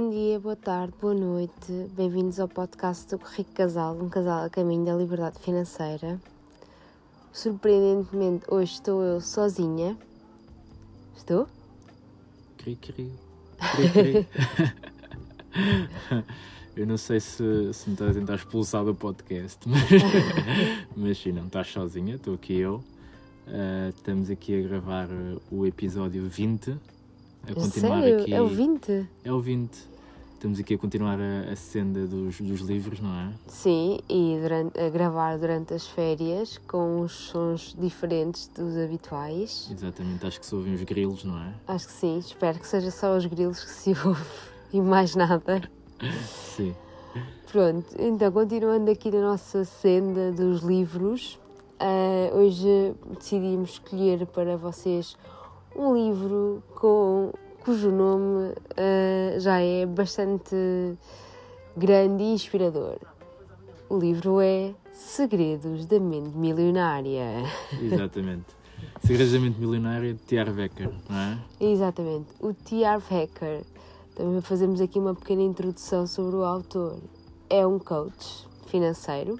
bom dia, boa tarde, boa noite. Bem-vindos ao podcast do Rico Casal, um casal a caminho da liberdade financeira. Surpreendentemente, hoje estou eu sozinha. Estou? Cri, cri. Cri, cri. eu não sei se, se me estás a tentar expulsar do podcast, mas, mas sim, não estás sozinha, estou aqui eu. Uh, estamos aqui a gravar o episódio 20 a continuar Sério? aqui. É o 20? É o 20. Estamos aqui a continuar a, a senda dos, dos livros, não é? Sim, e durante, a gravar durante as férias com os sons diferentes dos habituais. Exatamente, acho que se ouvem os grilos, não é? Acho que sim, espero que seja só os grilos que se ouve e mais nada. sim. Pronto, então continuando aqui na nossa senda dos livros, uh, hoje decidimos escolher para vocês um livro com, cujo nome uh, já é bastante grande e inspirador. O livro é Segredos da Mente Milionária. Exatamente. Segredos da Mente Milionária de T.R. Becker, não é? Exatamente. O T.R. Becker. Também fazemos aqui uma pequena introdução sobre o autor. É um coach financeiro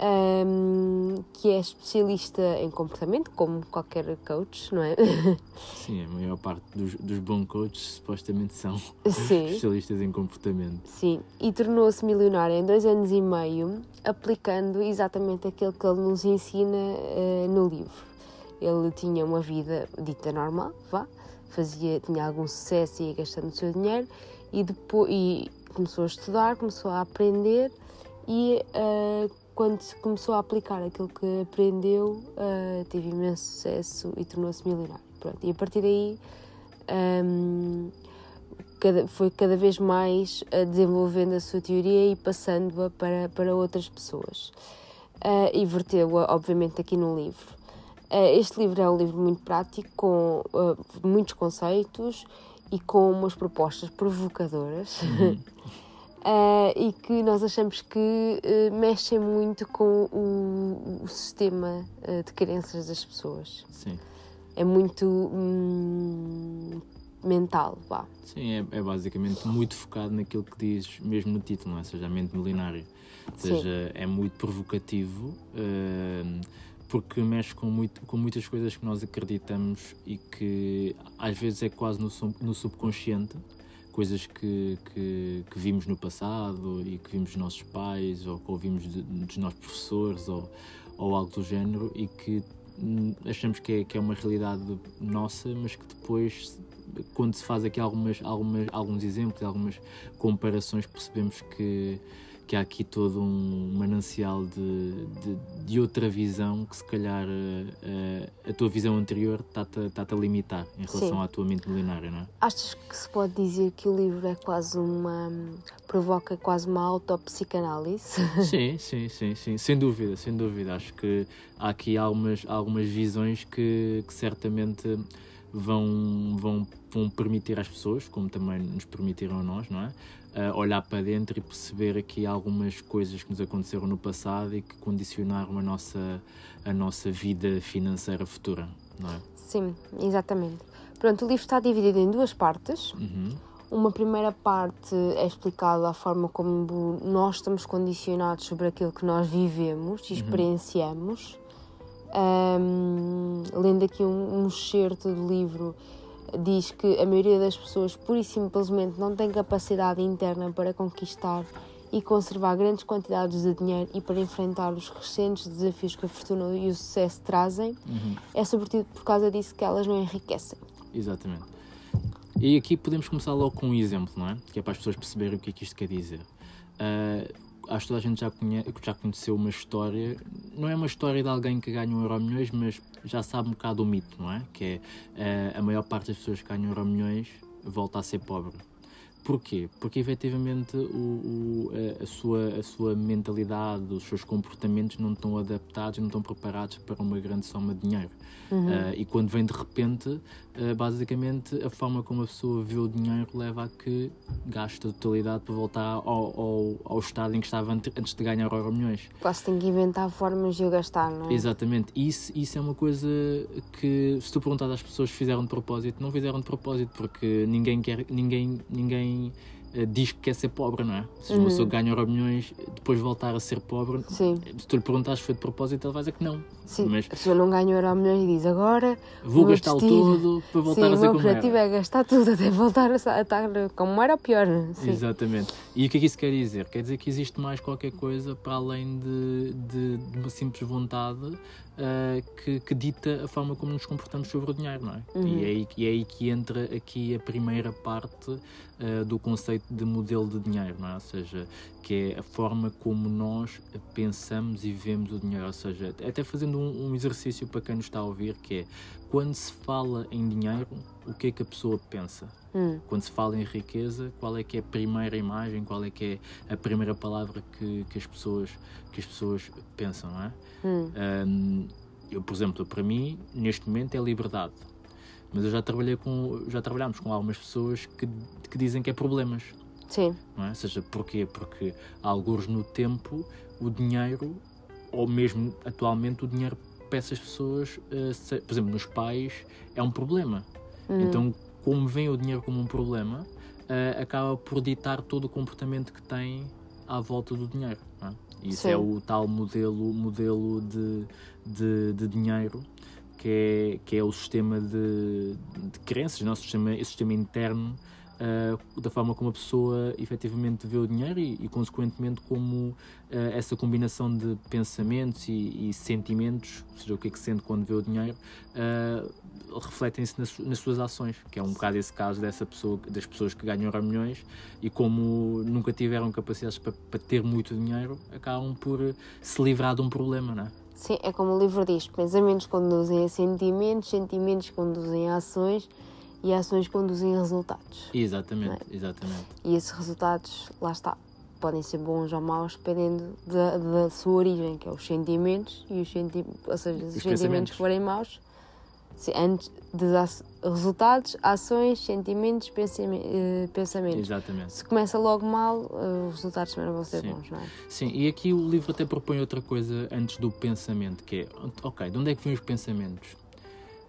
um, que é especialista em comportamento, como qualquer coach, não é? Sim, a maior parte dos, dos bons coaches supostamente são Sim. especialistas em comportamento. Sim, e tornou-se milionário em dois anos e meio, aplicando exatamente aquilo que ele nos ensina uh, no livro. Ele tinha uma vida dita normal, vá, fazia, tinha algum sucesso e ia gastando o seu dinheiro, e depois e começou a estudar, começou a aprender e uh, quando começou a aplicar aquilo que aprendeu, uh, teve imenso sucesso e tornou-se milionário. Pronto, e a partir daí um, cada, foi cada vez mais uh, desenvolvendo a sua teoria e passando-a para, para outras pessoas. Uh, e verteu-a, obviamente, aqui no livro. este livro é um livro muito prático, com muitos conceitos e com umas propostas provocadoras. Uhum. uh, e que nós achamos que uh, mexem muito com o, o sistema uh, de crenças das pessoas. Sim. É muito hum, mental, vá. Sim, é, é, basicamente muito focado naquilo que diz mesmo no título, não é? seja, a mente milenária. Ou seja, Sim. é muito provocativo porque mexe com, muito, com muitas coisas que nós acreditamos e que às vezes é quase no, no subconsciente coisas que, que, que, vimos no passado e que vimos dos nossos pais ou que ouvimos de, dos nossos professores ou, ou algo do género e que hum, achamos que é, que é uma realidade nossa, mas que depois, quando se faz aqui algumas, algumas, alguns exemplos, algumas comparações, percebemos que que há aqui todo um manancial de, de, de outra visão que se calhar a, eh, a, a tua visão anterior está-te tá a limitar em relação Sim. à tua mente milenária, não é? Achas que se pode dizer que o livro é quase uma... provoca quase uma autopsicanálise? Sim, sim, sim, sim, sem dúvida, sem dúvida. Acho que há aqui algumas, algumas visões que, que certamente vão, vão, vão permitir às pessoas, como também nos permitiram a nós, não é? Uh, olhar para dentro e perceber aqui algumas coisas que nos aconteceram no passado e que condicionaram a nossa, a nossa vida financeira futura, não é? Sim, exatamente. Pronto, o livro está dividido em duas partes. Uhum. Uma primeira parte é explicada a forma como nós estamos condicionados sobre aquilo que nós vivemos e uhum. experienciamos. Um, lendo aqui um, um excerto do livro, diz que a maioria das pessoas pura e simplesmente não tem capacidade interna para conquistar e conservar grandes quantidades de dinheiro e para enfrentar os recentes desafios que a fortuna e o sucesso trazem, uhum. é sobretudo por causa disso que elas não enriquecem. Exatamente. E aqui podemos começar logo com um exemplo, não é? Que é para as pessoas perceberem o que é que isto quer dizer. Uh, acho que toda a gente já, já conheceu uma história, não é uma história de alguém que ganha um euro milhões, mas já sabe um bocado o mito, não é? Que é uh, a maior parte das pessoas que ganham euro milhões volta a ser pobre. Porquê? Porque efetivamente o, o, a, sua, a sua mentalidade, os seus comportamentos não estão adaptados, não estão preparados para uma grande soma de dinheiro. Uhum. Uh, e quando vem de repente, uh, basicamente a forma como a pessoa vê o dinheiro leva a que gaste a totalidade para voltar ao, ao, ao estado em que estava antes de ganhar euro milhões. Quase tem que inventar formas de o gastar, não é? Exatamente. Isso, isso é uma coisa que, se tu perguntar às pessoas se fizeram de propósito, não fizeram de propósito, porque ninguém quer, ninguém, ninguém uh, diz que quer ser pobre, não é? Se uhum. uma pessoa ganha milhões, depois voltar a ser pobre, Sim. se tu lhe perguntares se foi de propósito, ele vai dizer que não. Sim, mas a pessoa não ganha euro milhões e diz agora vou gastá-lo tudo para voltar Sim, a ser como era. o meu objetivo é gastar tudo até voltar a estar como era pior. Sim. Exatamente. E o que é que isso quer dizer? Quer dizer que existe mais qualquer coisa para além de, de, de uma simples vontade uh, que, que, dita a forma como nos comportamos sobre o dinheiro, não é? Uhum. E, é aí, e é aí que entra aqui a primeira parte uh, do conceito de modelo de dinheiro, não é? Ou seja, que é a forma como nós pensamos e vemos o dinheiro. Ou seja, até fazendo um, um exercício para quem nos está a ouvir, que é quando se fala em dinheiro, o que é que a pessoa pensa? Hum. Quando se fala em riqueza, qual é que é a primeira imagem, qual é que é a primeira palavra que, que as, pessoas, que as pessoas pensam, não é? Hum. Um, eu, por exemplo, para mim, neste momento é liberdade. Mas eu já trabalhei com, já trabalhámos com algumas pessoas que, que dizem que é problemas. Sim. Não é? Ou seja, porquê? Porque há alguns no tempo o dinheiro, ou mesmo atualmente o dinheiro para essas pessoas, uh, por exemplo, nos pais, é um problema. Uhum. Então, como vem o dinheiro como um problema, uh, acaba por ditar todo o comportamento que tem à volta do dinheiro. É? Isso Sim. é o tal modelo, modelo de, de, de dinheiro que é, que é o sistema de, de crenças, o nosso sistema, esse sistema interno uh, da forma como a pessoa efetivamente vê o dinheiro e, e consequentemente, como uh, essa combinação de pensamentos e, e, sentimentos, ou seja, o que é que sente quando vê o dinheiro, uh, refletem-se nas, nas, suas ações, que é um bocado esse caso dessa pessoa, das pessoas que ganham milhões e como nunca tiveram capacidades para, para ter muito dinheiro, acabam por se livrar de um problema, não é? Sim, é como o livro diz: pensamentos conduzem a sentimentos, sentimentos conduzem a ações e ações conduzem a resultados. Exatamente, é? exatamente. E esses resultados, lá está, podem ser bons ou maus dependendo da, da sua origem, que é os sentimentos, e os senti ou seja, os, os sentimentos que forem maus, se, antes de resultados, ações, sentimentos, eh, pensamentos. Exatamente. Se começa logo mal, eh, os resultados também não vão ser Sim. bons, não é? Sim, e aqui o livro até propõe outra coisa antes do pensamento, que é, ok, de onde é que vêm os pensamentos?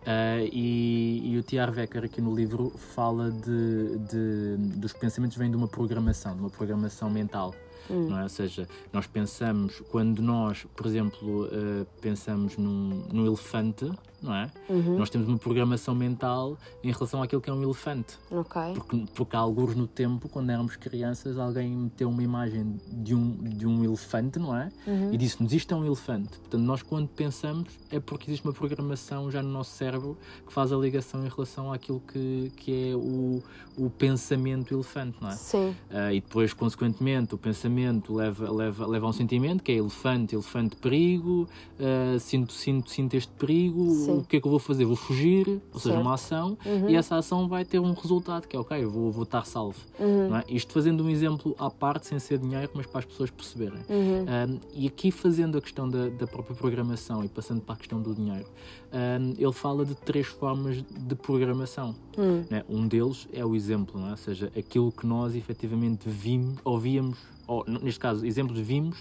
Uh, e, e, o T.R. Wecker aqui no livro fala de, de, dos pensamentos vêm de uma programação, de uma programação mental. Hum. Não é? Ou seja, nós pensamos, quando nós, por exemplo, uh, pensamos num, num elefante, não é? Uhum. Nós temos uma programação mental em relação àquilo que é um elefante. Okay. Porque, porque há alguns no tempo, quando éramos crianças, alguém meteu uma imagem de um, de um elefante, não é? Uhum. E disse-nos isto é um elefante. Portanto, nós quando pensamos é porque existe uma programação já no nosso cérebro que faz a ligação em relação àquilo que, que é o, o pensamento elefante, não é? Sim. Uh, e depois, consequentemente, o pensamento leva, leva, leva a um sentimento que é elefante, elefante, perigo, uh, sinto, sinto, sinto este perigo. Sim o que é que eu vou fazer? Vou fugir, ou seja, uma ação, uhum. e essa ação vai ter um resultado que é ok, eu vou, vou estar salvo. Uhum. É? Isto fazendo um exemplo à parte, sem ser dinheiro, mas para as pessoas perceberem. Uhum. Um, e aqui fazendo a questão da, da, própria programação e passando para a questão do dinheiro, um, ele fala de três formas de programação. Hum. É? Um deles é o exemplo, é? ou seja, aquilo que nós efetivamente vimos, ouvíamos, ou neste caso, exemplos vimos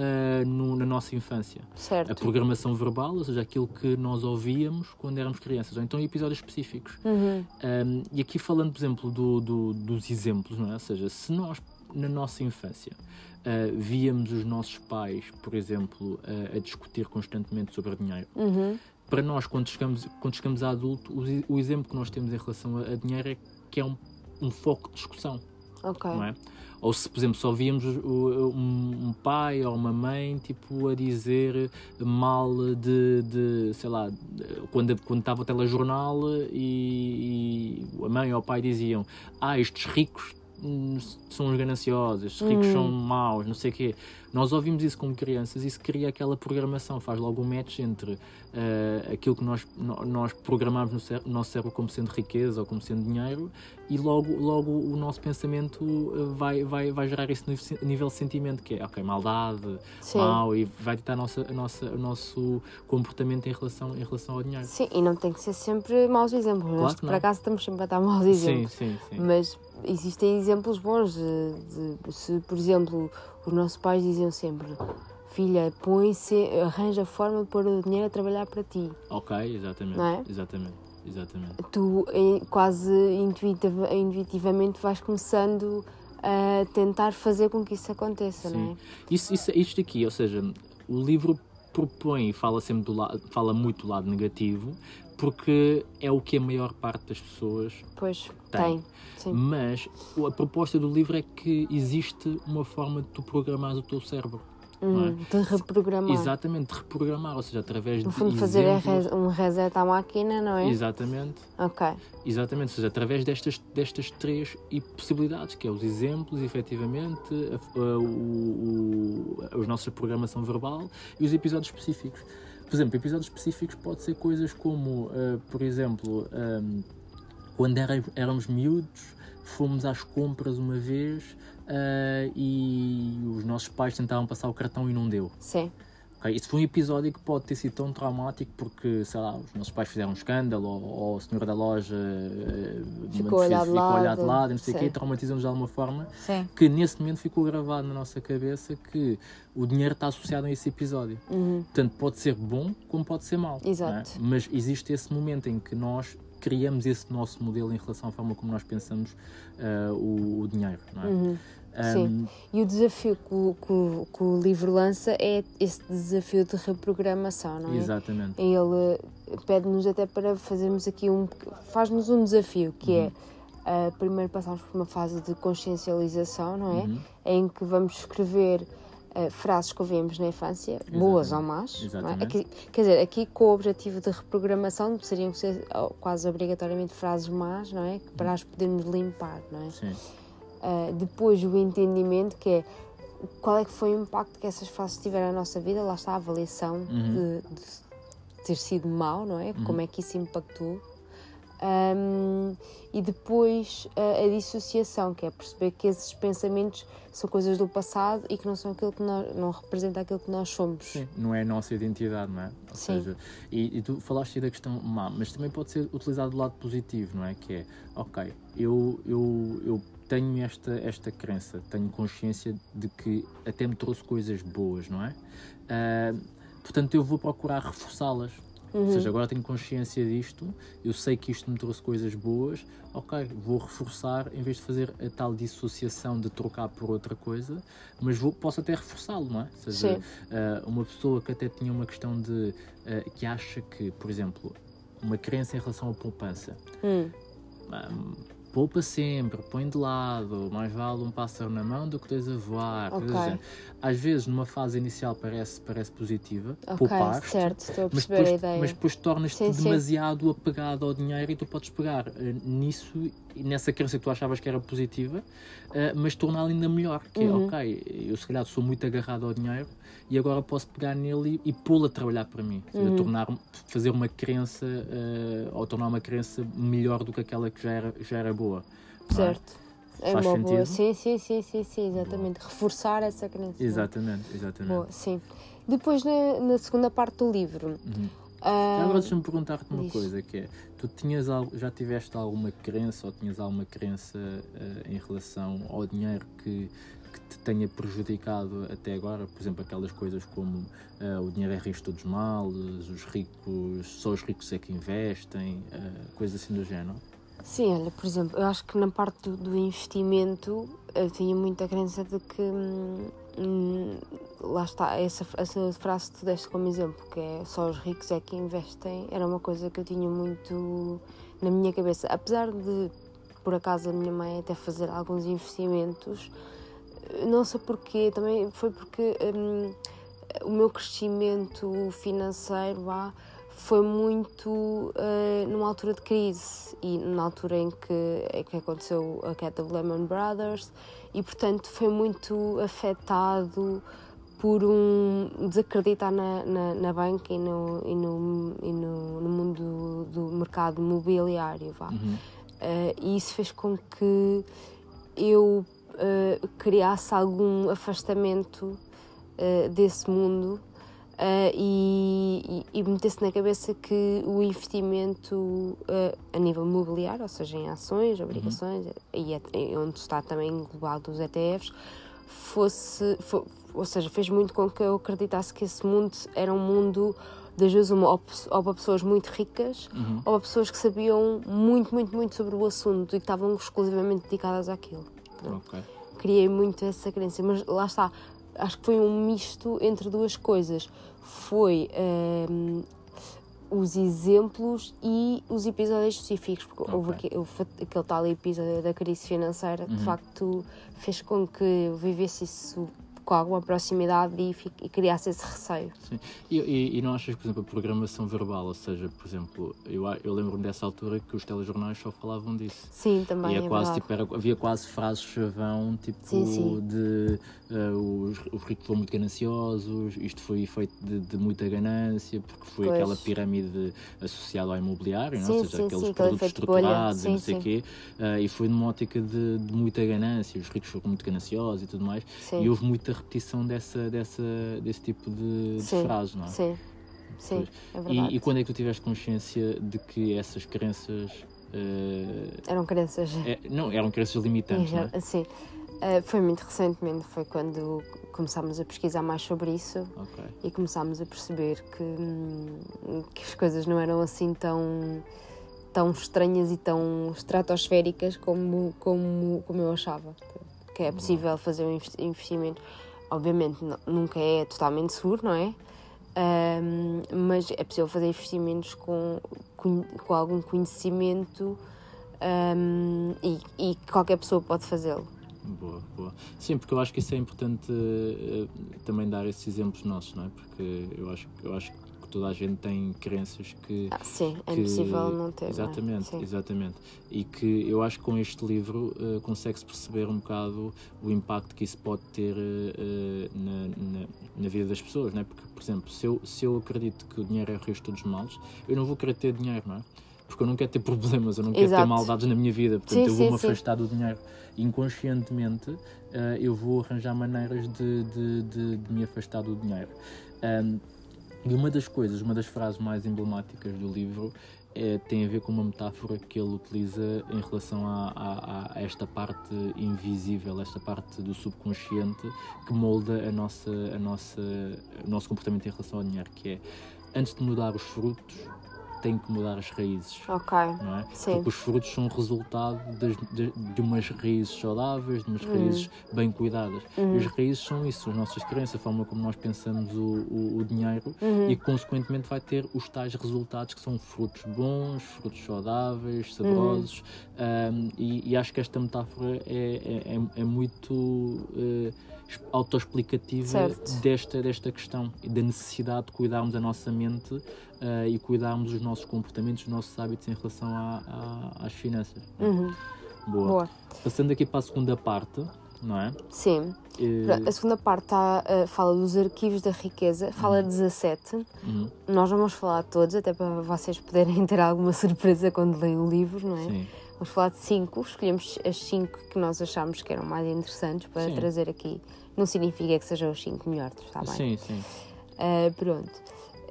uh, no, na nossa infância. Certo. A programação verbal, ou seja, aquilo que nós ouvíamos quando éramos crianças, ou então episódios específicos. Uhum. Um, e aqui falando, por exemplo, do, do, dos exemplos, não é? ou seja, se nós na nossa infância uh, víamos os nossos pais, por exemplo, uh, a discutir constantemente sobre dinheiro. Uhum. Para nós, quando chegamos, quando chegamos a adulto, o, o, exemplo que nós temos em relação a, a dinheiro é que é um, um foco de discussão. Ok. Não é? Ou se, por exemplo, só víamos um, pai ou uma mãe tipo, a dizer mal de, de sei lá, quando, quando estava o telejornal e, e a mãe ou o pai diziam ah, estes ricos hum, são os gananciosos, estes ricos hum. são maus, não sei o quê. Nós ouvimos isso como crianças e isso cria aquela programação, faz logo um match entre uh, aquilo que nós, nós programamos no, cérebro, no nosso cérebro como sendo riqueza ou como sendo dinheiro e logo, logo o nosso pensamento eh, vai, vai, vai gerar esse nível de sentimento que é, ok, maldade, Sim. mal e vai ditar a nossa, a nossa, o nosso comportamento em relação, em relação ao dinheiro. Sim, e não tem que ser sempre maus exemplos, claro nós por acaso estamos sempre a dar maus exemplos. Sim, sim, sim. Mas existem exemplos bons de, de, se, por exemplo, os nossos pais diziam sempre filha, põe-se, arranja forma de pôr o dinheiro a trabalhar para ti. Ok, exatamente. Não é? Exatamente, exatamente. Tu quase intuitivamente vais começando a tentar fazer com que isso aconteça, Sim. não é? Isso, isso, isto aqui, ou seja, o livro propõe e fala sempre do lado, fala muito do lado negativo, porque é o que a maior parte das pessoas Pois, Tem. Mas a proposta do livro é que existe uma forma de tu programares o teu cérebro. é? Hum, de reprogramar. Exatamente, de reprogramar, ou seja, através No de fundo, fazer a exemplos. um reset à máquina, não é? Exatamente, Ok. exatamente, ou seja, através destas, destas três possibilidades, que é os exemplos, efetivamente, a- a- o, o, a nossa programação verbal e os episódios específicos. Por exemplo, episódios específicos pode ser coisas como, ah, por exemplo, ahm, quando era- éramos miúdos, fomos às compras uma vez ah, e os nossos pais tentavam passar o cartão e não deu. Sim. Ok, Isso foi um episódio que pode ter sido tão traumático porque, sei lá, os nossos pais fizeram um escândalo ou, ou a senhora da loja eh, Ficou fez- ficou olhado de lado. não sei o quê, Sim. traumatizamos de alguma forma, Sim. que nesse momento ficou gravado na nossa cabeça que o dinheiro está associado a esse episódio. Uhum. Portanto, pode ser bom como pode ser mau. é? Exato. Mas existe esse momento em que nós criamos esse nosso modelo em relação à forma como nós pensamos ah, o, o dinheiro. Não é? Uhum. Sim. E o desafio que o, que que o livro lança é esse desafio de reprogramação, não é? Exatamente. Ele eh, pede-nos até para fazermos aqui um. faz-nos um desafio que Uhum. é uh, primeiro passarmos por uma fase de consciencialização, não é? Uhum. Em que vamos escrever uh, frases que ouvimos na infância, boas ou más. É? Exatamente. Aqui- quer dizer, aqui com o objetivo de reprogramação seriam ser oh, quase obrigatoriamente frases más, não é? Para as podermos limpar, não é? Sim. Uh, depois o entendimento que é qual é que foi o impacto que essas frases tiveram na nossa vida, lá está a avaliação Uhum. de, de ter sido mau, não é? Como é que isso impactou. Um, e depois uh, a dissociação, que é perceber que esses pensamentos são coisas do passado e que não são aquilo que nós, não representa aquilo que nós somos. Sim, não é a nossa identidade, não é? Ou Sim. seja, e, e tu falaste aí da questão má, mas também pode ser utilizado do lado positivo, não é? Que é, ok, eu, eu, eu tenho esta, esta crença, tenho consciência de que até me trouxe coisas boas, não é? Ah, portanto, eu vou procurar reforçá-las. Ou seja, agora tenho consciência disto, eu sei que isto me trouxe coisas boas, ok, vou reforçar em vez de fazer a tal dissociação de trocar por outra coisa, mas vou, posso até reforçá-lo, não é? Ou seja, ah, uma pessoa que até tinha uma questão de ah, que acha que, por exemplo, uma crença em relação à poupança. Hum, ah, poupa sempre, põe de lado, mais vale um pássaro na mão do que dois a voar. coisas do Ok. género. Às vezes, numa fase inicial, parece, parece positiva, ok, poupar, certo, estou a mas perceber depois, a ideia. mas depois tornas-te demasiado apegado ao dinheiro e tu podes pegar eh, nisso nessa crença que tu achavas que era positiva, eh, mas torná-la ainda melhor. Que Uhum. é, ok, eu se calhar sou muito agarrado ao dinheiro e agora posso pegar nele e, e pô-lo a trabalhar para mim. Uhum. tornar, fazer uma crença, eh, ou tornar uma crença melhor do que aquela que já era, já era boa. é? Certo. É uma boa. sentido? Sim, sim, sim, sim, sim, exatamente. Reforçar essa crença. é? Exatamente, exatamente. Boa, sim. Depois, na, na segunda parte do livro, Uhum. Já agora deixa-me perguntar-te uma diz. coisa, que é, tu tinhas já tiveste alguma crença ou tinhas alguma crença eh, em relação ao dinheiro que, que te tenha prejudicado até agora? Por exemplo, aquelas coisas como eh, o dinheiro é de todos os males, os ricos, só os ricos é que investem, eh, coisas assim do género. Sim, olha, por exemplo, eu acho que na parte do, do investimento eu tinha muita crença de que hum, hum, lá está, essa, essa frase que tu deste como exemplo, que é só os ricos é que investem, era uma coisa que eu tinha muito na minha cabeça. Apesar de, por acaso, a minha mãe até fazer alguns investimentos, não sei porquê, também foi porque hum, o meu crescimento financeiro vá, foi muito eh, numa altura de crise e na altura em que, em que aconteceu a queda do Lehman Brothers e portanto foi muito afetado por um desacreditar na, na, na banca e, no, e, no, e no, no mundo do, do mercado imobiliário vá. Uhum. Eh, e isso fez com que eu eh, criasse algum afastamento desse mundo eh, e, e, e metesse na cabeça que o investimento eh, a nível imobiliário, ou seja, em ações, obrigações, e é- é onde está também englobado os ETFs, fosse, fo- ou seja, fez muito com que eu acreditasse que esse mundo era um mundo das uma, ou, para pessoas muito ricas Uhum. ou para pessoas que sabiam muito, muito, muito sobre o assunto e que estavam exclusivamente dedicadas àquilo. Ok. criei muito essa crença, mas lá está, acho que foi um misto entre duas coisas. Foi um, os exemplos e os episódios específicos, porque okay. houve aquele, aquele tal episódio da crise financeira uhum. de facto fez com que eu vivesse isso com alguma proximidade e, e criasse esse receio. Sim. E, e, e, não achas, por exemplo, a programação verbal, ou seja, por exemplo, eu, eu lembro-me dessa altura que os telejornais só falavam disso. Sim, também. E é, é quase, tipo, era, havia quase frases chavão, tipo, sim, sim. de uh, os, os ricos foram muito gananciosos, isto foi feito de, de muita ganância, porque foi pois. aquela pirâmide associada ao imobiliário, sim, não? ou seja, sim, aqueles produtos estruturados e não sei o quê, uh, e foi numa ótica de, de, muita ganância, os ricos foram muito gananciosos e tudo mais, e houve muita repetição dessa, dessa, desse tipo de, de frases, não é? Sim, sim, é verdade. E, e, quando é que tu tiveste consciência de que essas crenças... Uh, eram crenças... É, não, eram crenças limitantes, não é? Sim. Uh, foi muito recentemente, foi quando começámos a pesquisar mais sobre isso okay. e começámos a perceber que, hum, que as coisas não eram assim tão tão estranhas e tão estratosféricas como, como, como eu achava. Que é possível fazer um investimento obviamente nunca é totalmente seguro, não é? Um, mas é possível fazer investimentos com, com, com algum conhecimento um, e, e, qualquer pessoa pode fazê-lo. Boa, boa. Sim, porque eu acho que isso é importante uh, também dar esses exemplos nossos, não é? Porque eu acho, eu acho que toda a gente tem crenças que. Ah, sim, é impossível não ter. Exatamente, é? exatamente. E que eu acho que com este livro uh, consegue-se perceber um bocado o impacto que isso pode ter uh, na, na, na, vida das pessoas, não é? Porque, por exemplo, se eu, se eu acredito que o dinheiro é o resto de todos os males, eu não vou querer ter dinheiro, não é? Porque eu não quero ter problemas, eu não quero Exato. ter maldades na minha vida, portanto sim, eu vou-me afastar do dinheiro. Inconscientemente, uh, eu vou arranjar maneiras de, de, de, de me afastar do dinheiro. Um, e uma das coisas, uma das frases mais emblemáticas do livro é, tem a ver com uma metáfora que ele utiliza em relação a, a, a, esta parte invisível, esta parte do subconsciente que molda a nossa, a nossa, o nosso comportamento em relação ao dinheiro, que é antes de mudar os frutos, tem que mudar as raízes. Ok. Não é? Sim. Porque os frutos são resultado das, de, de, umas raízes saudáveis, de umas hum. raízes bem cuidadas. E as raízes são isso, as nossas crenças, a forma como nós pensamos o, o, o dinheiro uhum. e, consequentemente, vai ter os tais resultados que são frutos bons, frutos saudáveis, saborosos. Uhum. Um, e, e, acho que esta metáfora é, é, é, é muito. Uh, autoexplicativa desta, desta questão, da necessidade de cuidarmos a nossa mente uh, e cuidarmos os nossos comportamentos, os nossos hábitos em relação a, a, às finanças. Uhum. Boa. Boa. Passando aqui para a segunda parte, não é? Sim. Uh... A segunda parte tá, uh, fala dos arquivos da riqueza, fala uhum. 17. Uhum. Nós vamos falar todos, até para vocês poderem ter alguma surpresa quando leem o livro, não é? Sim. Vamos falar de cinco, escolhemos as cinco que nós achamos que eram mais interessantes para Sim. trazer aqui não significa que sejam os 5 melhores, está bem? Sim, sim. Uh, pronto.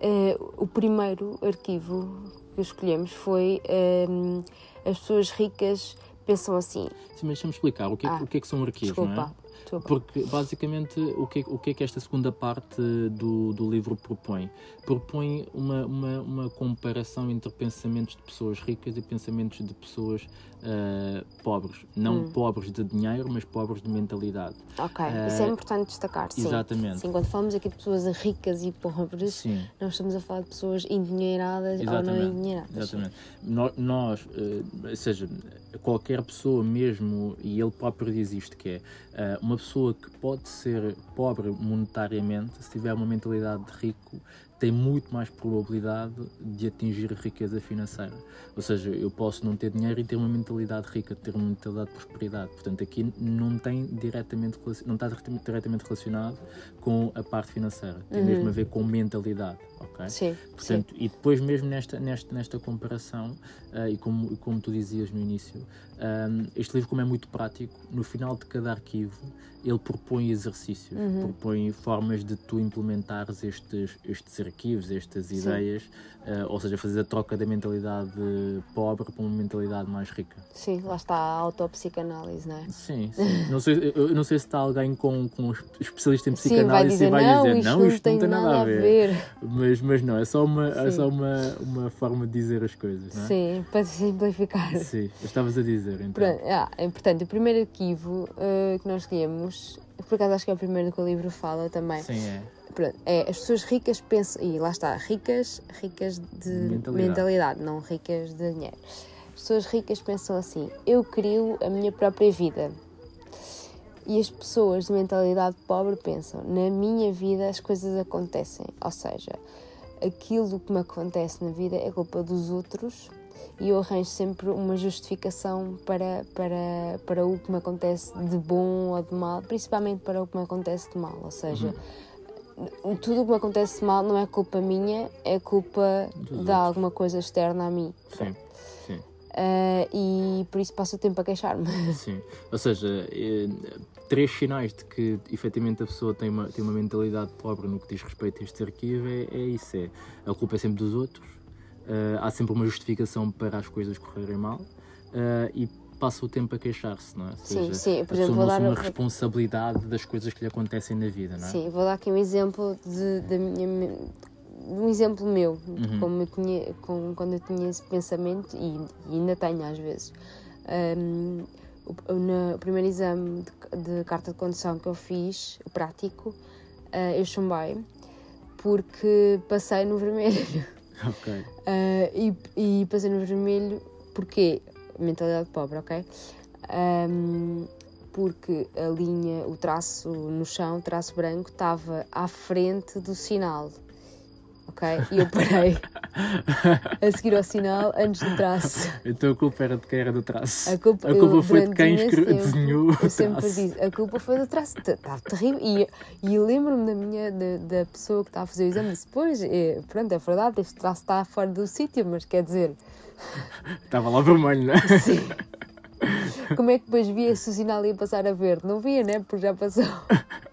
Uh, o primeiro arquivo que escolhemos foi uh, as pessoas ricas pensam assim. Sim, mas deixa-me explicar o que, é, ah, o que é que são arquivos, desculpa. não é? Porque, basicamente, o que, é, o que é que esta segunda parte do, do livro propõe? Propõe uma, uma, uma comparação entre pensamentos de pessoas ricas e pensamentos de pessoas uh, pobres. Não hum. pobres de dinheiro, mas pobres de mentalidade. Ok, uh, isso é importante destacar, sim. Exatamente. Sim, quando falamos aqui de pessoas ricas e pobres, sim. nós estamos a falar de pessoas endinheiradas exatamente. ou não endinheiradas. Exatamente. Nós, nós uh, ou seja, qualquer pessoa mesmo, e ele próprio diz isto, que é uma pessoa que pode ser pobre monetariamente, se tiver uma mentalidade de rico, tem muito mais probabilidade de atingir a riqueza financeira. Ou seja, eu posso não ter dinheiro e ter uma mentalidade rica, ter uma mentalidade de prosperidade. Portanto, aqui não tem diretamente não está diretamente relacionado com a parte financeira. Tem uhum. mesmo a ver com mentalidade, ok? Sim. Portanto, sim. e depois mesmo nesta nesta nesta comparação uh, e como como tu dizias no início, um, este livro como é muito prático, no final de cada arquivo ele propõe exercícios, uhum. propõe formas de tu implementares estes, estes arquivos, estas ideias, uh, ou seja, fazer a troca da mentalidade pobre para uma mentalidade mais rica. Sim, lá está a autopsicanálise, não é? Sim, sim. não, sei, eu não sei se está alguém com, com especialista em psicanálise sim, vai dizer, e vai dizer, não, isto, não, isto não tem nada, nada a ver. ver. Mas, mas não, é só, uma, é só uma, uma forma de dizer as coisas, não é? Sim, para simplificar. Sim, estavas a dizer então. Pronto, ah, é, portanto, o primeiro arquivo uh, que nós escolhemos, por acaso acho que é o primeiro que o livro fala também. Sim, é. Pronto, é as pessoas ricas pensam, e lá está, ricas, ricas de mentalidade. mentalidade, não ricas de dinheiro. As pessoas ricas pensam assim: eu crio a minha própria vida. E as pessoas de mentalidade pobre pensam: na minha vida as coisas acontecem. Ou seja, aquilo que me acontece na vida é culpa dos outros e eu arranjo sempre uma justificação para, para, para o que me acontece de bom ou de mal, principalmente para o que me acontece de mal. Ou seja, uhum. tudo o que me acontece de mal não é culpa minha, é culpa de alguma coisa externa a mim. Sim. Uh, e por isso passo o tempo a queixar-me. Sim, ou seja, eh, três sinais de que efetivamente a pessoa tem uma, tem uma mentalidade pobre no que diz respeito a este arquivo é, é isso: é a culpa é sempre dos outros, uh, há sempre uma justificação para as coisas correrem mal uh, e passa o tempo a queixar-se, não é? Ou sim, sim, por exemplo, vou dar uma responsabilidade das coisas que lhe acontecem na vida, não é? Sim, vou dar aqui um exemplo de, da minha um exemplo meu, uhum. como eu tinha, com, quando eu tinha esse pensamento e, e ainda tenho às vezes. Um, o, no primeiro exame de, de, carta de condução que eu fiz, o prático, uh, eu chumbei porque passei no vermelho. Ok. Uh, e, e passei no vermelho porque mentalidade pobre, ok? Um, porque a linha, o traço no chão, o traço branco, estava à frente do sinal ok? E eu parei a seguir ao sinal antes do traço. Então a culpa era de quem era do traço? A culpa, a culpa eu, foi de quem escreve, desenhou Eu sempre disse, a culpa foi do traço. Estava terrível. E, e lembro-me da minha, da, da, pessoa que estava a fazer o exame disse, pois, é, pronto, é verdade, este traço está fora do sítio, mas quer dizer... Estava lá vermelho, não é? Sim. Como é que depois via se o sinal ia passar a verde? Não via, né? Porque já passou.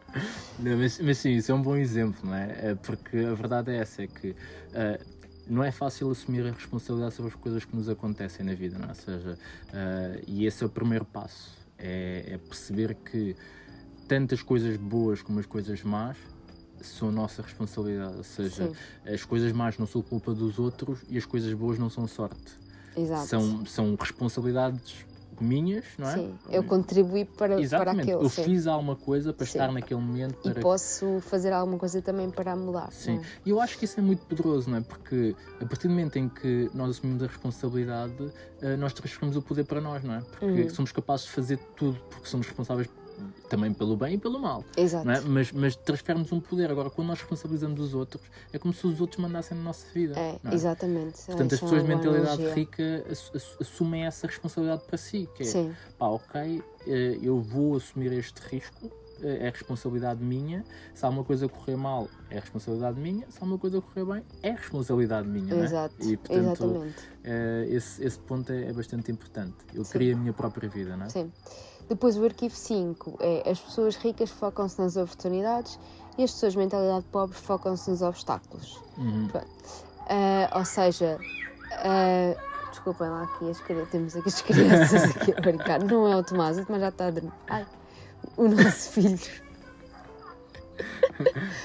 Não, mas, mas sim, isso é um bom exemplo, não é? é porque a verdade é essa, é que uh, não é fácil assumir a responsabilidade sobre as coisas que nos acontecem na vida, não é? Ou seja, uh, e esse é o primeiro passo, é, é, perceber que tantas coisas boas como as coisas más são nossa responsabilidade, ou seja, sim. as coisas más não são culpa dos outros e as coisas boas não são sorte. Exato. São, são responsabilidades minhas, não é? Sim, eu contribuí para, Exatamente. para aquilo. Eu sim. fiz alguma coisa para sim. estar naquele momento. Para... E posso fazer alguma coisa também para mudar. Sim, e eu acho que isso é muito poderoso, não é? Porque a partir do momento em que nós assumimos a responsabilidade, eh, nós transferimos o poder para nós, não é? Porque uhum. somos capazes de fazer tudo, porque somos responsáveis também pelo bem e pelo mal. Exato. É? Mas, mas transferimos um poder. Agora, quando nós responsabilizamos os outros, é como se os outros mandassem na nossa vida. É, é? exatamente. Portanto, as pessoas de mentalidade rica assumem essa responsabilidade para si. Que é, Sim. pá, ok, eh, eu vou assumir este risco, eh, é responsabilidade minha. Se há uma coisa correr mal, é responsabilidade minha. Se há uma coisa correr bem, é responsabilidade minha. Exato. É? E, portanto, Exatamente. Uh, esse, esse ponto é, é, bastante importante. Eu Sim. queria a minha própria vida, não é? Sim. Depois o arquivo 5 é as pessoas ricas focam-se nas oportunidades e as pessoas de mentalidade pobre focam-se nos obstáculos. Uhum. Uh, ou seja, uh, desculpem lá aqui, as, temos aqui as crianças aqui a brincar. Não é o Tomás, o Tomás já está a dormir. Ai, o nosso filho.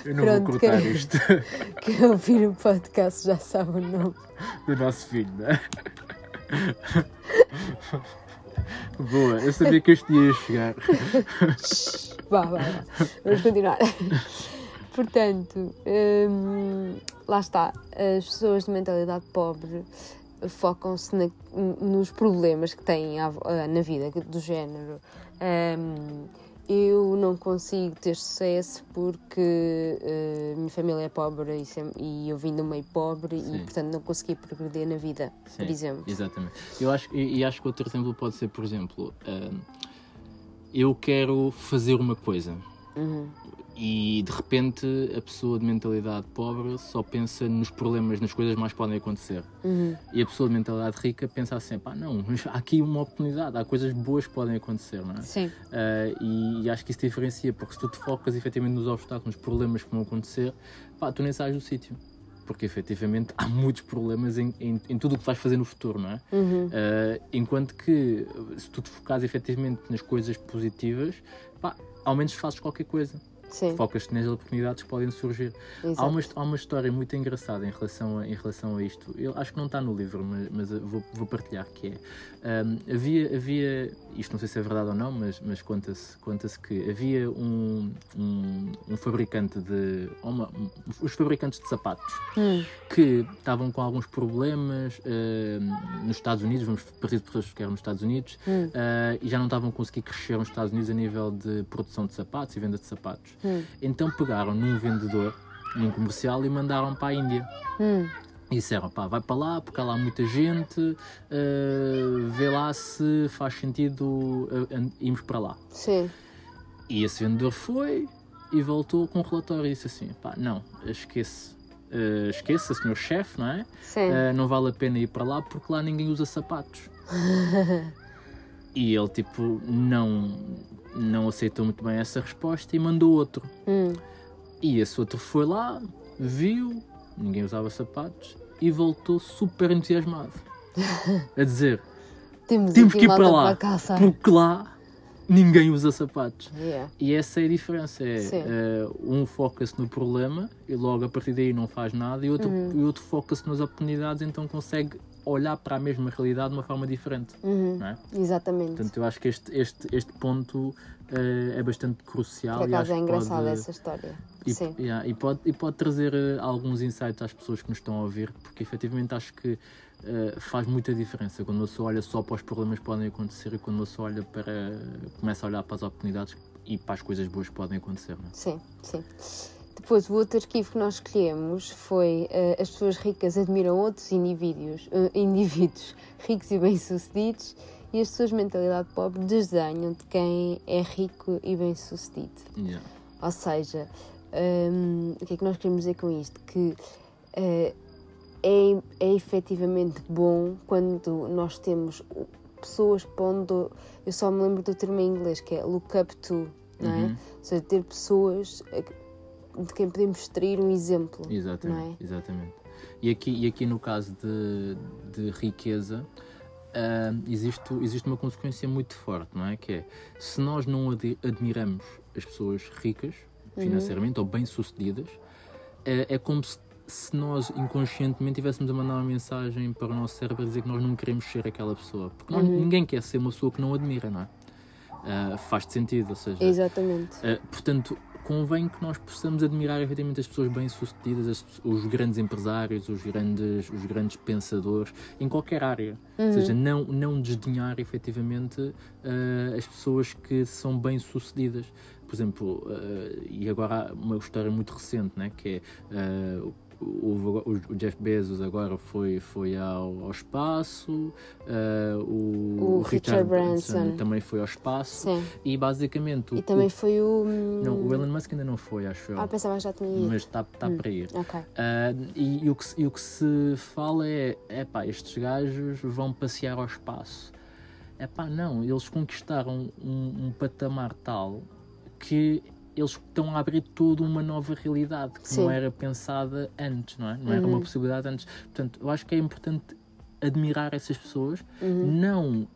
Eu não Pronto, vou cortar quem, isto. Quem ouvir o podcast já sabe o nome do nosso filho, não é? Boa, eu sabia que este ia chegar. vá, vá, vá. Vamos continuar. Portanto, hum, lá está. As pessoas de mentalidade pobre focam-se nos problemas que têm na vida, do género. Hum, eu não consigo ter sucesso porque uh, minha família é pobre e, e eu vim de um meio pobre Sim. e, portanto, não consegui progredir na vida, Sim, por exemplo. Exatamente. Eu acho, e, e, acho que outro exemplo pode ser, por exemplo, uh, eu quero fazer uma coisa. Uhum. E de repente a pessoa de mentalidade pobre só pensa nos problemas, nas coisas mais podem acontecer. Uhum. E a pessoa de mentalidade rica pensa assim: pá, não, há aqui uma oportunidade, há coisas boas que podem acontecer, não é? Sim. Uh, e, e, acho que isso diferencia, porque se tu te focas efetivamente nos obstáculos, nos problemas que vão acontecer, pá, tu nem sais do sítio. Porque efetivamente há muitos problemas em, em, em tudo o que vais fazer no futuro, não é? Uhum. Uh, enquanto que se tu te focas efetivamente nas coisas positivas, pá, ao menos fazes qualquer coisa. Sim. Focas-te nas oportunidades que podem surgir. Há uma, há uma história muito engraçada em relação a, em relação a isto. Eu acho que não está no livro, mas, mas vou, vou partilhar que é. hum, havia, havia, isto não sei se é verdade ou não, mas, mas conta-se conta que havia um, um, um fabricante de. Uma, um- os fabricantes de sapatos Hum, que estavam com alguns problemas hum, nos Estados Unidos, vamos partir de pessoas que eram nos Estados Unidos, Hum. ah, e já não estavam a conseguir crescer nos Estados Unidos a nível de produção de sapatos e venda de sapatos. Hum. Então pegaram num vendedor, num comercial, e mandaram para a Índia. hum, E disseram, pá, vai para lá, porque há lá muita gente, ah, vê lá se faz sentido an- irmos para lá. sim. E esse vendedor foi e voltou com um relatório e disse assim, pá, não, esquece. ah, esqueça, senhor chefe, não é? Sim. Ah, não vale a pena ir para lá porque lá ninguém usa sapatos. e ele, tipo, não, não aceitou muito bem essa resposta e mandou outro. Hum, E esse outro foi lá, viu, ninguém usava sapatos e voltou super entusiasmado. A dizer, Temos, temos que ir para lá, calçar. porque lá ninguém usa sapatos. Yeah. E essa é a diferença. É, eh, um foca-se no problema e logo a partir daí não faz nada, e outro, Uhum. e outro foca-se nas oportunidades, então consegue olhar para a mesma realidade de uma forma diferente. Uhum, é? Exatamente. Portanto, eu acho que este, este, este ponto eh, é bastante crucial. Por e acaso acho é engraçada pode, essa história. e, Sim. yeah, e pode, e pode trazer eh, alguns insights às pessoas que nos estão a ouvir, porque efetivamente acho que eh, faz muita diferença quando uma pessoa olha só para os problemas que podem acontecer e quando uma pessoa olha para. começa a olhar para as oportunidades e para as coisas boas que podem acontecer. Não é? Sim, sim. Depois, o outro arquivo que nós escolhemos foi eh, as pessoas ricas admiram outros indivíduos, eh, indivíduos ricos e bem-sucedidos e as pessoas de mentalidade pobre desdenham de quem é rico e bem-sucedido. Yeah. Ou seja, hum, o que é que nós queremos dizer com isto? Que eh, é, é efetivamente bom quando nós temos pessoas pondo. Eu só me lembro do termo em inglês que é look up to, não é? Uhum. Ou seja, ter pessoas de quem podemos extrair um exemplo. Exatamente, Não é? exatamente. E aqui, e aqui no caso de, de riqueza, ah, existe, existe uma consequência muito forte, não é? Que é, se nós não adi- admiramos as pessoas ricas, Uhum. financeiramente, ou bem-sucedidas, é, é como se, se nós inconscientemente tivéssemos a mandar uma mensagem para o nosso cérebro a dizer que nós não queremos ser aquela pessoa. Porque nós- Uhum. ninguém quer ser uma pessoa que não admira, não é? Ah, faz sentido, ou seja, Exatamente. Uh, portanto, convém que nós possamos admirar efetivamente as pessoas bem-sucedidas, as- os grandes empresários, os grandes, os grandes pensadores, em qualquer área. Ou seja, não, não desdenhar efetivamente uh, as pessoas que são bem-sucedidas. Por exemplo, uh, e agora há uma história muito recente, né, que é. uh, o, o- Jeff Bezos agora foi, foi ao, ao espaço, uh, o, O Richard Branson. também foi ao espaço, Sim. e basicamente o, E também o- foi o. hum, não, o Elon Musk ainda não foi, acho eu. Ah, pensava que já tinha ido. mas está tá para ir. Ok. Ah, e, e o que, se- e o que se fala é: é pá, estes gajos vão passear ao espaço. É pá, não, eles conquistaram um, um patamar tal que eles estão a abrir toda uma nova realidade que Sim. não era pensada antes, não é? Não era uma Uhum. possibilidade antes. Portanto, eu acho que é importante admirar essas pessoas, Uhum. não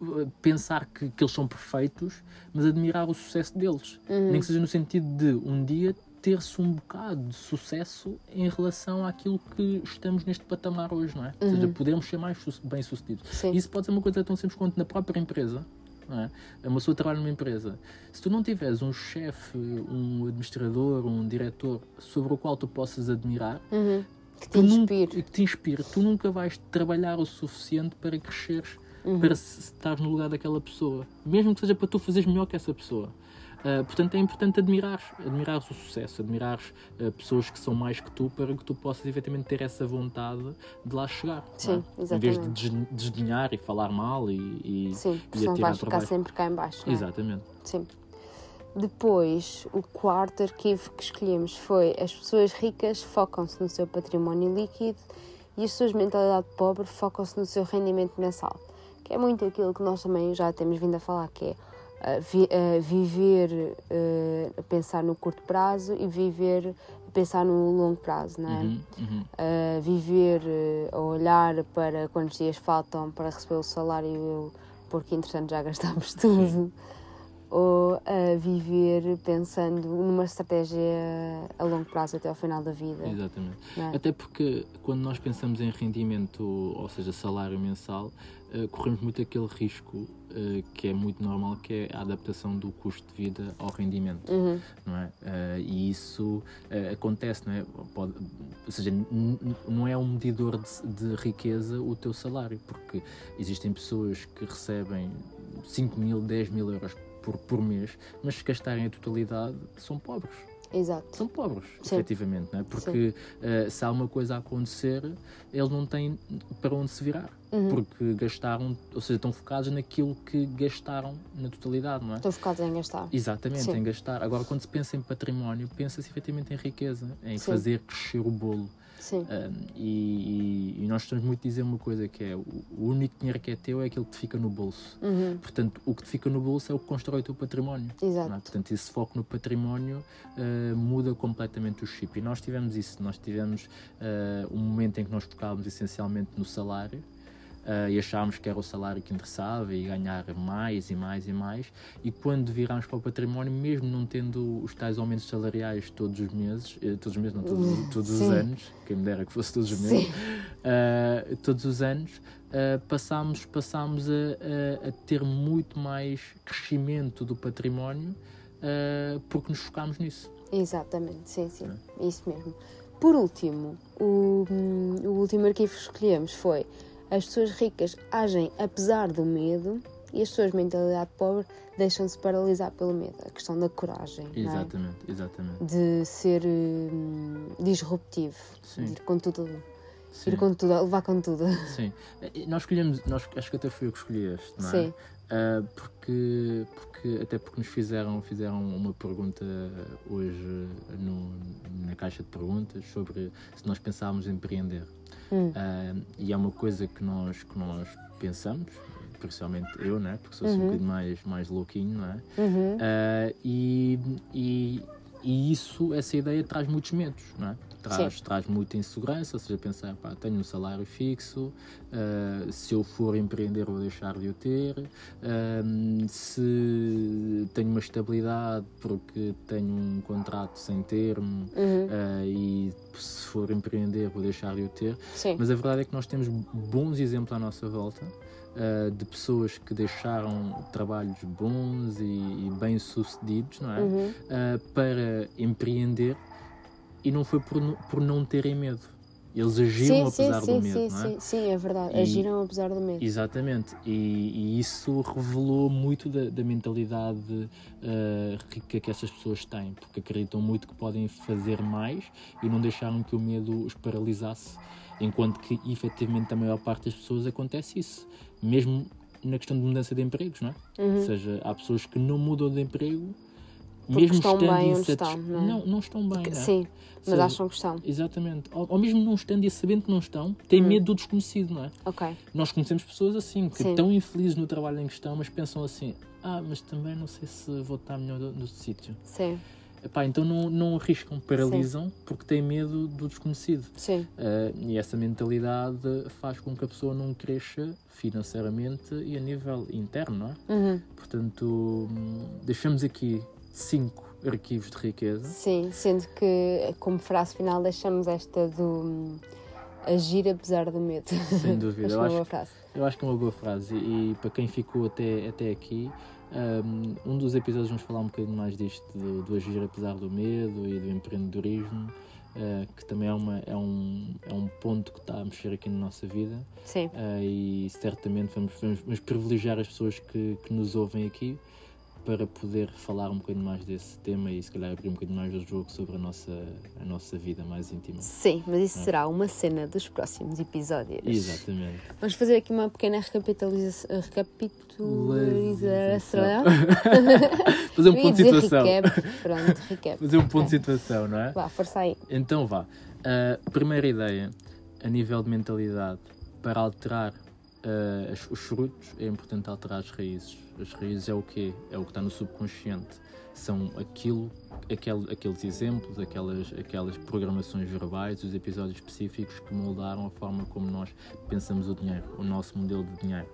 uh, pensar que, que eles são perfeitos, mas admirar o sucesso deles. Uhum. Nem que seja no sentido de um dia ter-se um bocado de sucesso em relação àquilo que estamos neste patamar hoje, não é? Ou seja, podemos ser mais su- bem-sucedidos. Isso pode ser uma coisa tão simples quanto na própria empresa. É? Uma pessoa trabalha numa empresa. Se tu não tiveres um chefe, um administrador, um diretor sobre o qual tu possas admirar, Uhum. Que te inspire. e que te inspire, tu nunca vais trabalhar o suficiente para cresceres, Uhum. para estar no lugar daquela pessoa, mesmo que seja para tu fazeres melhor que essa pessoa. Ah, portanto, é importante admirar, admirar o sucesso, admirar pessoas que são mais que tu, para que tu possas efetivamente ter essa vontade de lá chegar. não Sim, é? Em vez de exatamente. des- desdenhar e falar mal e, e, Sim, porque senão vais ficar sempre cá em baixo. não é? Exatamente. Sim. Depois, o quarto arquivo que escolhemos foi as pessoas ricas focam-se no seu património líquido e as pessoas de mentalidade pobre focam-se no seu rendimento mensal. Que é muito aquilo que nós também já temos vindo a falar, que é ah, ah, viver ah, a pensar no curto prazo e viver a pensar no longo prazo, não é? Uhum, uhum. a viver, eh, a olhar para quantos dias faltam para receber o salário, porque entretanto já gastámos tudo. ou a viver pensando numa estratégia a longo prazo até ao final da vida. Exatamente. É? Até porque quando nós pensamos em rendimento, ou seja, salário mensal, uh, corremos muito aquele risco uh, que é muito normal, que é a adaptação do custo de vida ao rendimento, uhum. não é? Uh, e isso acontece, não é? Pode, ou seja, não é um medidor de, de riqueza o teu salário, porque existem pessoas que recebem 5 mil, 10 mil euros por, por mês, mas se gastarem a totalidade, são pobres. Exato. São pobres, Sim. efetivamente, não é? porque uh, se há uma coisa a acontecer, eles não têm para onde se virar. Uhum. Porque gastaram, ou seja, estão focados naquilo que gastaram na totalidade, não é? Estão focados em gastar. Exatamente, Sim. em gastar. Agora, quando se pensa em património, pensa-se efetivamente em riqueza, em Sim. fazer crescer o bolo. Sim. Um, e, e, nós estamos muito a dizer uma coisa que é o, único dinheiro que é teu é aquele que te fica no bolso. Uhum. Portanto, o que te fica no bolso é o que constrói o teu património. Exato. É? Portanto, esse foco no património uh, muda completamente o chip. E nós tivemos isso. Nós tivemos uh, um momento em que nós focávamos essencialmente no salário uh, e achávamos que era o salário que interessava e ganhar mais e mais e mais. E quando virámos para o património, mesmo não tendo os tais aumentos salariais todos os meses, uh, todos os meses, não, todos, todos os anos, quem me dera que fosse todos os meses, uh, todos os anos, passámos, passámos a, a, a, ter muito mais crescimento do património porque nos focámos nisso. Exatamente, sim, sim, é. isso mesmo. Por último, o, hum, o último arquivo que escolhemos foi as pessoas ricas agem apesar do medo e as pessoas de mentalidade pobre deixam-se paralisar pelo medo. A questão da coragem. Exatamente, é? exatamente. De ser hum, disruptivo, Sim. de ir com tudo. Sim. Ir com tudo, levar com tudo. Sim. Nós escolhemos, nós, acho que até fui eu que escolhi este, não é? Sim. Uh, porque, porque, até porque nos fizeram, fizeram uma pergunta hoje no, na caixa de perguntas sobre se nós pensávamos em empreender. Hum. Uh, e é uma coisa que nós, que nós pensamos, principalmente eu, né? porque sou assim uhum. um bocadinho mais, mais louquinho, não é? Uhum. Uh, e, e, e, isso, essa ideia traz muitos medos, não é? Traz, traz muita insegurança, ou seja, pensar, pá, tenho um salário fixo, uh, se eu for empreender vou deixar de o ter, uh, se tenho uma estabilidade porque tenho um contrato sem termo uhum. uh, e se for empreender vou deixar de o ter. Sim. Mas a verdade é que nós temos bons exemplos à nossa volta. Uh, de pessoas que deixaram trabalhos bons e, e bem-sucedidos não é? Uhum. Uh, para empreender e não foi por, por não terem medo. Eles agiram sim, apesar sim, do medo, sim, não é? Sim, sim, é verdade. E, agiram apesar do medo. Exatamente. E, e isso revelou muito da, da mentalidade uh, rica que essas pessoas têm, porque acreditam muito que podem fazer mais e não deixaram que o medo os paralisasse, enquanto que efetivamente a maior parte das pessoas acontece isso. Mesmo na questão de mudança de empregos, não é? Uhum. Ou seja, há pessoas que não mudam de emprego porque mesmo estão bem onde estão, não, é? não, não estão bem. Não é? Sim, mas seja, acham que estão. Exatamente. Ou, ou, mesmo não estando e sabendo que não estão, têm hum. medo do desconhecido, não é? Ok. Nós conhecemos pessoas assim, que sim. estão infelizes no trabalho em que estão, mas pensam assim: ah, mas também não sei se vou estar melhor no, no sítio. Sim. Epá, então não, não arriscam, paralisam Sim. porque têm medo do desconhecido. Sim. Uh, e essa mentalidade faz com que a pessoa não cresça financeiramente e a nível interno, não é? Uhum. Portanto, hum, deixamos aqui cinco arquivos de riqueza. Sim, sendo que como frase final deixamos esta do hum, agir apesar do medo. Sem dúvida. acho eu, é acho, uma boa frase. eu acho que é uma boa frase e, e para quem ficou até, até aqui, um, dos episódios vamos falar um bocadinho mais disto, do, do agir apesar do medo e do empreendedorismo. Uh, que também é, uma, é, um, é um ponto que está a mexer aqui na nossa vida. Sim. Uh, e certamente vamos, vamos, vamos privilegiar as pessoas que, que nos ouvem aqui para poder falar um bocadinho mais desse tema e se calhar abrir um bocadinho mais do jogo sobre a nossa, a nossa vida mais íntima. Sim, mas isso é. será uma cena dos próximos episódios. Exatamente. Vamos fazer aqui uma pequena recapitalização. Recapitalização. fazer um ponto de situação. Recap. Pronto, recap. Fazer um ponto de situação, não é? Vá, força aí. Então vá. Uh, primeira ideia, a nível de mentalidade, para alterar uh, os frutos, é importante alterar as raízes. As raízes é o quê? É o que está no subconsciente. São aquilo, aquel, aqueles exemplos, aquelas, aquelas programações verbais, os episódios específicos que moldaram a forma como nós pensamos o dinheiro, o nosso modelo de dinheiro.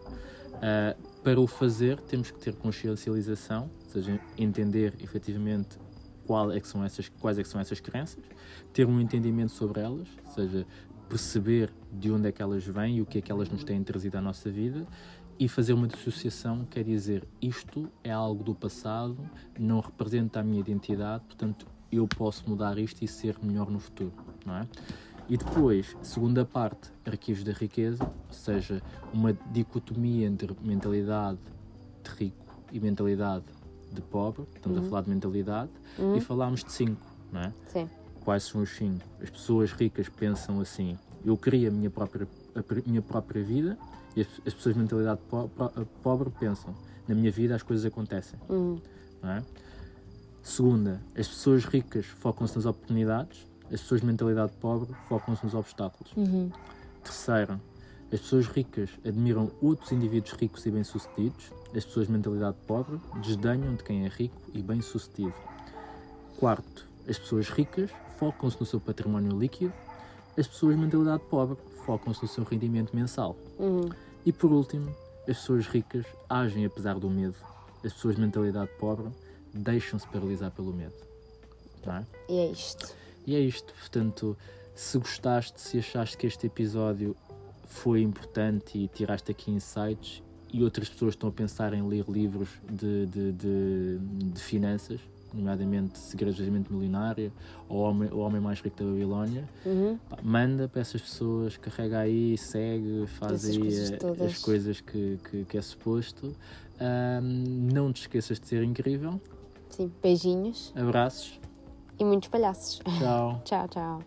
Uh, para o fazer, temos que ter consciencialização, ou seja, entender efetivamente qual é são essas, quais é são essas crenças, ter um entendimento sobre elas, ou seja, perceber de onde é que elas vêm e o que é que elas nos têm trazido à nossa vida e fazer uma dissociação quer dizer isto é algo do passado, não representa a minha identidade, portanto eu posso mudar isto e ser melhor no futuro, não é? E depois, segunda parte, arquivos da riqueza, ou seja, uma dicotomia entre mentalidade de rico e mentalidade de pobre. Estamos uhum. a falar de mentalidade uhum. e falámos de cinco, não é? Sim. Quais são os cinco? As pessoas ricas pensam assim: eu queria a minha própria, a minha própria vida, e as, as pessoas de mentalidade po pobre pensam: na minha vida as coisas acontecem, uhum. é? Segunda, as pessoas ricas focam-se nas oportunidades as pessoas de mentalidade pobre focam-se nos obstáculos. Uhum. Terceiro, as pessoas ricas admiram outros indivíduos ricos e bem-sucedidos. As pessoas de mentalidade pobre desdenham de quem é rico e bem-sucedido. Quarto, as pessoas ricas focam-se no seu património líquido. As pessoas de mentalidade pobre focam-se no seu rendimento mensal. Uhum. E por último, as pessoas ricas agem apesar do medo. As pessoas de mentalidade pobre deixam-se paralisar pelo medo. Não é? E é isto. E é isto, portanto, se gostaste, se achaste que este episódio foi importante e tiraste aqui insights e outras pessoas estão a pensar em ler livros de, de, de, de finanças, nomeadamente Segredos da Mente Milionária ou o Homem, o Homem Mais Rico da Babilónia, uhum. pá, manda para essas pessoas, carrega aí, segue, faz Essas aí coisas a, as coisas que, que, que é suposto. Um, não te esqueças de ser incrível. Sim, beijinhos. Abraços e muitos palhaços. Tchau. tchau, tchau.